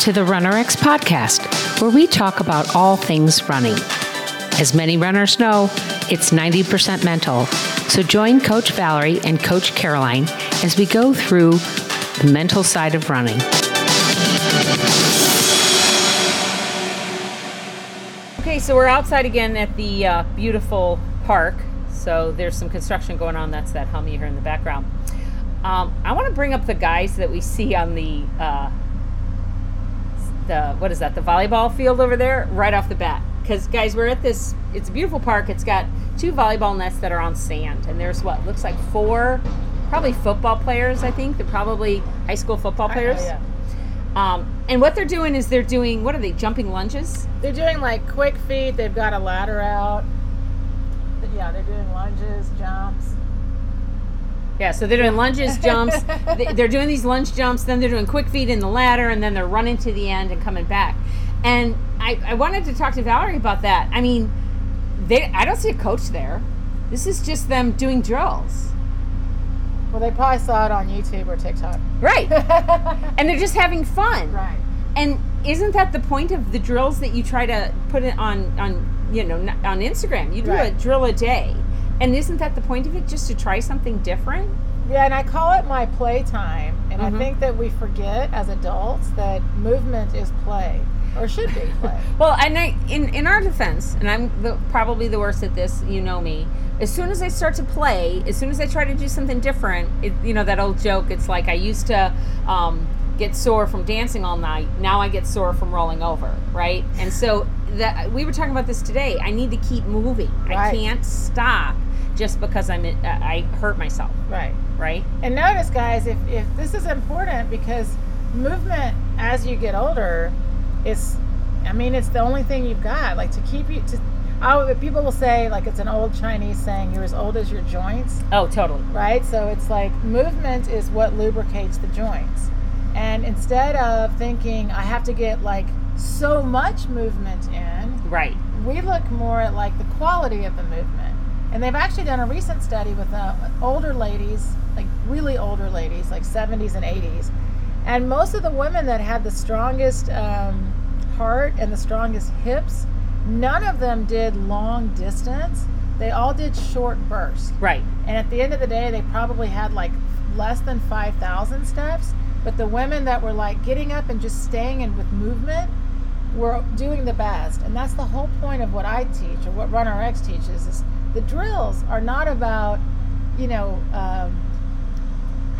to the RunRx podcast, where we talk about all things running. As many runners know, it's 90% mental. So join Coach Valerie and Coach Caroline as we go through the mental side of running. Okay, so we're outside again at the uh, beautiful park. So there's some construction going on. That's that hum you hear in the background. Um, I want to bring up the guys that we see on the uh, the what is that? The volleyball field over there, right off the bat. Because guys, we're at this. It's a beautiful park. It's got two volleyball nets that are on sand, and there's what looks like four, probably football players. I think they're probably high school football players. yeah. Um, and what they're doing is they're doing what are they? Jumping lunges. They're doing like quick feet. They've got a ladder out. Yeah, they're doing lunges, jumps. Yeah, so they're doing lunges, jumps. They- They're doing these lunge jumps, then they're doing quick feet in the ladder, and then they're running to the end and coming back. And I, I wanted to talk to Valerie about that. I mean, they I don't see a coach there. This is just them doing drills. Well, they probably saw it on YouTube or TikTok. Right. and they're just having fun. Right. And isn't that the point of the drills that you try to put it on on you know on Instagram? You do Right. a drill a day. And isn't that the point of it just to try something different? Yeah, and I call it my playtime. And Mhm. I think that we forget as adults that movement is play or should be play. Well, and I, in in our defense, and I'm the, probably the worst at this. You know me. As soon as I start to play, as soon as I try to do something different, it, you know that old joke. It's like I used to um, get sore from dancing all night. Now I get sore from rolling over, right? And so that we were talking about this today. I need to keep moving. I can't stop just because I'm I hurt myself, right. right? And notice, guys, if, if this is important because movement as you get older is, I mean, it's the only thing you've got. Like to keep you to. Oh, people will say like it's an old Chinese saying, "You're as old as your joints." Oh, totally. right? So it's like movement is what lubricates the joints. And instead of thinking I have to get like so much movement in, Right. we look more at like the quality of the movement. And they've actually done a recent study with uh, older ladies, like really older ladies, like 70s and 80s. And most of the women that had the strongest um, heart and the strongest hips, none of them did long distance. They all did short bursts. Right. And at the end of the day, they probably had like less than 5,000 steps. But the women that were like getting up and just staying in with movement were doing the best. And that's the whole point of what I teach or what RunRx teaches is the drills are not about, you know, um,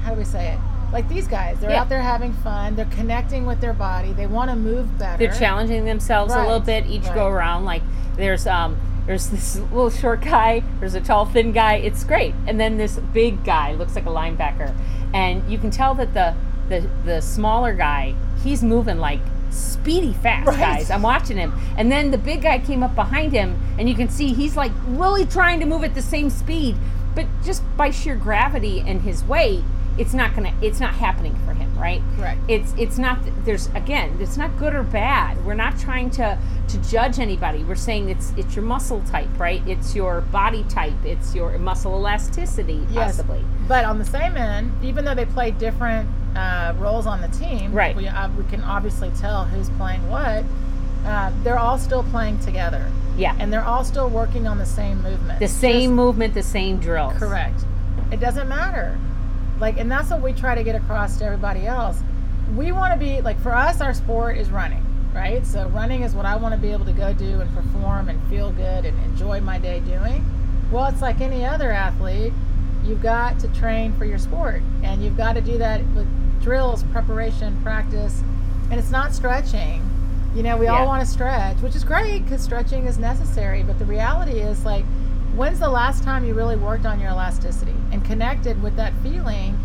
how do we say it? Like these guys, they're Yeah. out there having fun. They're connecting with their body. They want to move better. they're challenging themselves a little bit each right. go around like there's um there's this little short guy there's a tall thin guy it's great and then this big guy looks like a linebacker and you can tell that the the, the smaller guy he's moving like speedy fast Right. guys. I'm watching him. And then the big guy came up behind him and you can see he's like really trying to move at the same speed. But just by sheer gravity and his weight it's not gonna it's not happening for him right? Correct. it's it's not there's again it's not good or bad. We're not trying to to judge anybody we're saying it's it's your muscle type right it's your body type it's your muscle elasticity Yes. possibly But on the same end, even though they play different uh, roles on the team, Right. We, uh, we can obviously tell who's playing what. Uh, they're all still playing together, yeah and they're all still working on the same movement. the same movement the same drill. Correct. It doesn't matter. Like, and that's what we try to get across to everybody else. We want to be like for us, our sport is running, right? So running is what I want to be able to go do and perform and feel good and enjoy my day doing. Well, it's like any other athlete. You've got to train for your sport, and you've got to do that with drills, preparation, practice, and it's not stretching. You know, we Yeah. all want to stretch, which is great because stretching is necessary. But the reality is, like, when's the last time you really worked on your elasticity and connected with that feeling?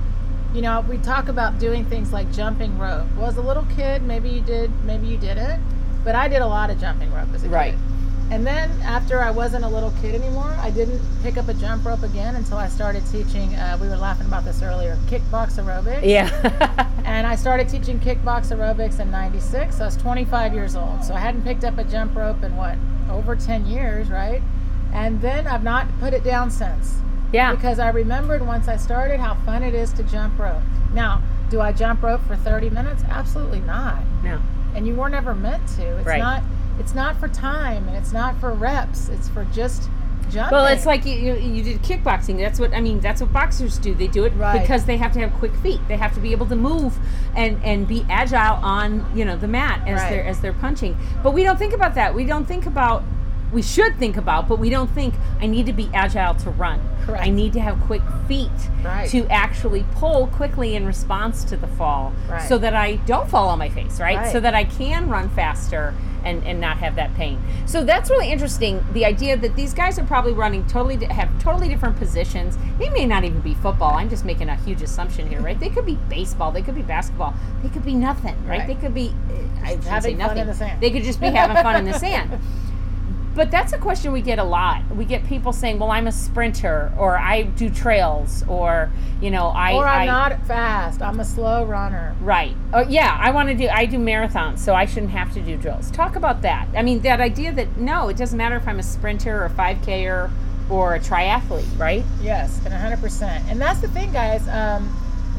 You know, we talk about doing things like jumping rope. Well, as a little kid, maybe you did, maybe you didn't, but I did a lot of jumping rope as a Right. kid. And then after I wasn't a little kid anymore, I didn't pick up a jump rope again until I started teaching. Uh, we were laughing about this earlier, kickbox aerobics. yeah And I started teaching kickbox aerobics in 96. So I was 25 years old. So I hadn't picked up a jump rope in what, over 10 years, right? And then I've not put it down since. Yeah Because I remembered once I started how fun it is to jump rope. Now, do I jump rope for 30 minutes? Absolutely not. no and you were never meant to. It's Right. not. It's not for time, and it's not for reps. It's for just jumping. Well, it's like you, you you did kickboxing. That's what I mean. That's what boxers do. They do it Right. because they have to have quick feet. They have to be able to move and and be agile on you know the mat as Right. they're as they're punching. But we don't think about that. We don't think about. We should think about, but we don't think I need to be agile to run. Correct. I need to have quick feet Right. to actually pull quickly in response to the fall, Right. so that I don't fall on my face, right? Right. So that I can run faster and, and not have that pain. So that's really interesting. The idea that these guys are probably running totally have totally different positions. They may not even be football. I'm just making a huge assumption here, right? They could be baseball. They could be basketball. They could be nothing, right? They could be eh, I say having nothing. in the sand. They could just be having fun in the sand. But that's a question we get a lot. We get people saying, "Well, I'm a sprinter, or I do trails, or you know, I." or I'm I, not fast. I'm a slow runner. Right. Oh, yeah. I want to do. I do marathons, so I shouldn't have to do drills. Talk about that. I mean, that idea that no, it doesn't matter if I'm a sprinter or a 5Ker or a triathlete, right? Yes, and 100%. And that's the thing, guys. Um,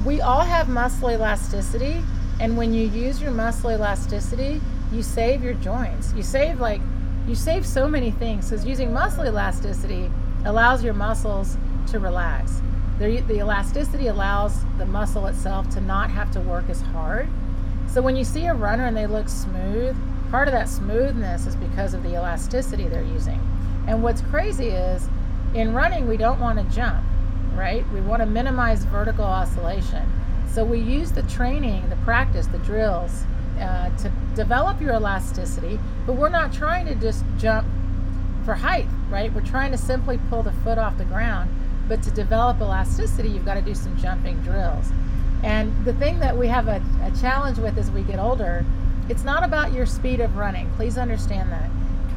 we all have muscle elasticity, and when you use your muscle elasticity, you save your joints. You save like you save so many things. Because using muscle elasticity allows your muscles to relax. The, the elasticity allows the muscle itself to not have to work as hard. So when you see a runner and they look smooth, part of that smoothness is because of the elasticity they're using. And what's crazy is in running, we don't want to jump, right? We want to minimize vertical oscillation. So we use the training, the practice, the drills uh, to develop your elasticity, but we're not trying to just jump for height, right? We're trying to simply pull the foot off the ground. But to develop elasticity, you've got to do some jumping drills. And the thing that we have a, a challenge with as we get older, it's not about your speed of running. Please understand that.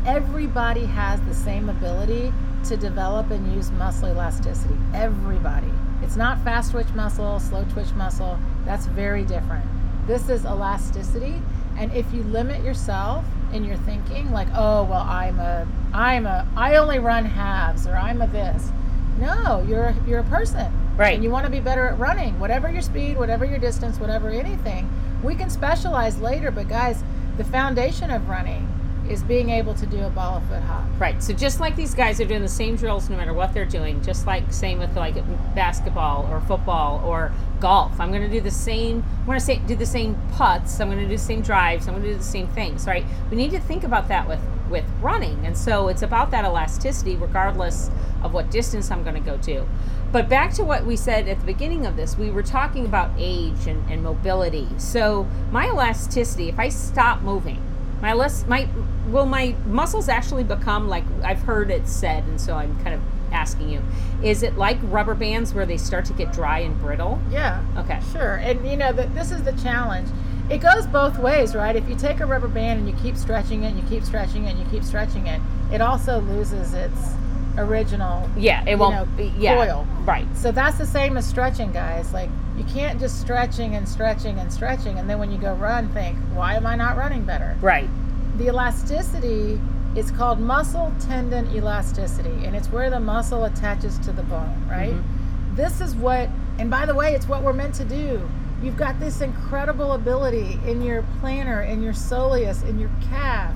Everybody has the same ability to develop and use muscle elasticity. Everybody. It's not fast twitch muscle, slow twitch muscle. That's very different. This is elasticity. And if you limit yourself in your thinking, like, oh well, I'm a, I'm a, I only run halves, or I'm a this. No, you're a, you're a person, Right. And you want to be better at running, whatever your speed, whatever your distance, whatever anything. We can specialize later, but guys, the foundation of running is being able to do a ball of foot hop. Right. So just like these guys are doing the same drills no matter what they're doing, just like same with like basketball or football or golf. I'm going to do the same. I'm going to say do the same putts. I'm going to do the same drives. I'm going to do the same things. Right. We need to think about that with with running, and so it's about that elasticity, regardless of what distance I'm going to go to. But back to what we said at the beginning of this, we were talking about age and, and mobility. So my elasticity, if I stop moving, my less my will my muscles actually become like I've heard it said, and so I'm kind of asking you, is it like rubber bands where they start to get dry and brittle? Yeah. Okay. Sure. And you know, the, this is the challenge. It goes both ways, right? If you take a rubber band and you keep stretching it, and you keep stretching it, and you keep stretching it, it also loses its original Yeah, it won't. know, be yeah, coil. right. So that's the same as stretching, guys. Like you can't just stretching and stretching and stretching, and then when you go run, think, why am I not running better? Right. The elasticity is called muscle tendon elasticity, and it's where the muscle attaches to the bone, right? Mm-hmm. This is what, and by the way, it's what we're meant to do. You've got this incredible ability in your plantar, in your soleus, in your calf.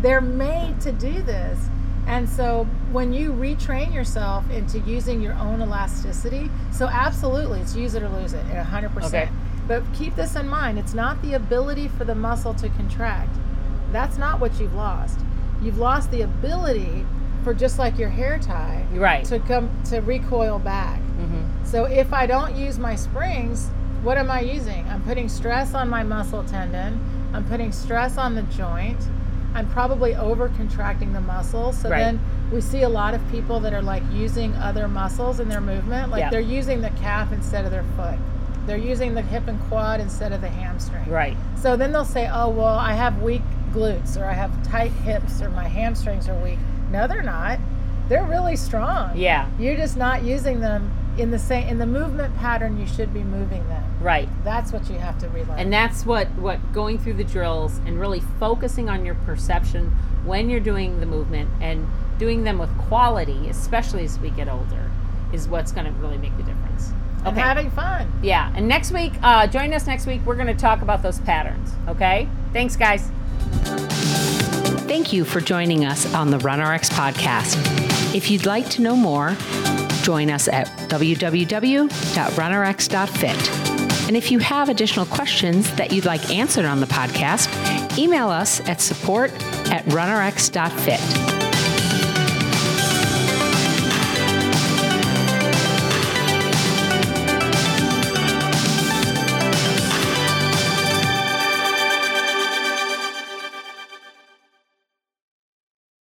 They're made to do this. And so when you retrain yourself into using your own elasticity, so absolutely, it's use it or lose it at 100%. Okay. But keep this in mind it's not the ability for the muscle to contract. That's not what you've lost. You've lost the ability for just like your hair tie Right. to come to recoil back. Mm-hmm. So if I don't use my springs, what am I using? I'm putting stress on my muscle tendon. I'm putting stress on the joint. I'm probably over contracting the muscle. So Right. then we see a lot of people that are like using other muscles in their movement. Like Yeah. they're using the calf instead of their foot. They're using the hip and quad instead of the hamstring. Right. So then they'll say, "Oh, well, I have weak glutes or I have tight hips or my hamstrings are weak." No, they're not. They're really strong. Yeah. You're just not using them in the same in the movement pattern you should be moving them. Right. That's what you have to relearn. And that's what what going through the drills and really focusing on your perception when you're doing the movement and doing them with quality, especially as we get older, is what's going to really make the difference. and Okay. having fun. Yeah. And next week, uh, join us next week. We're going to talk about those patterns. Okay. Thanks, guys. Thank you for joining us on the RunRx podcast. If you'd like to know more, join us at www.runrx.fit. And if you have additional questions that you'd like answered on the podcast, email us at support at runrx.fit.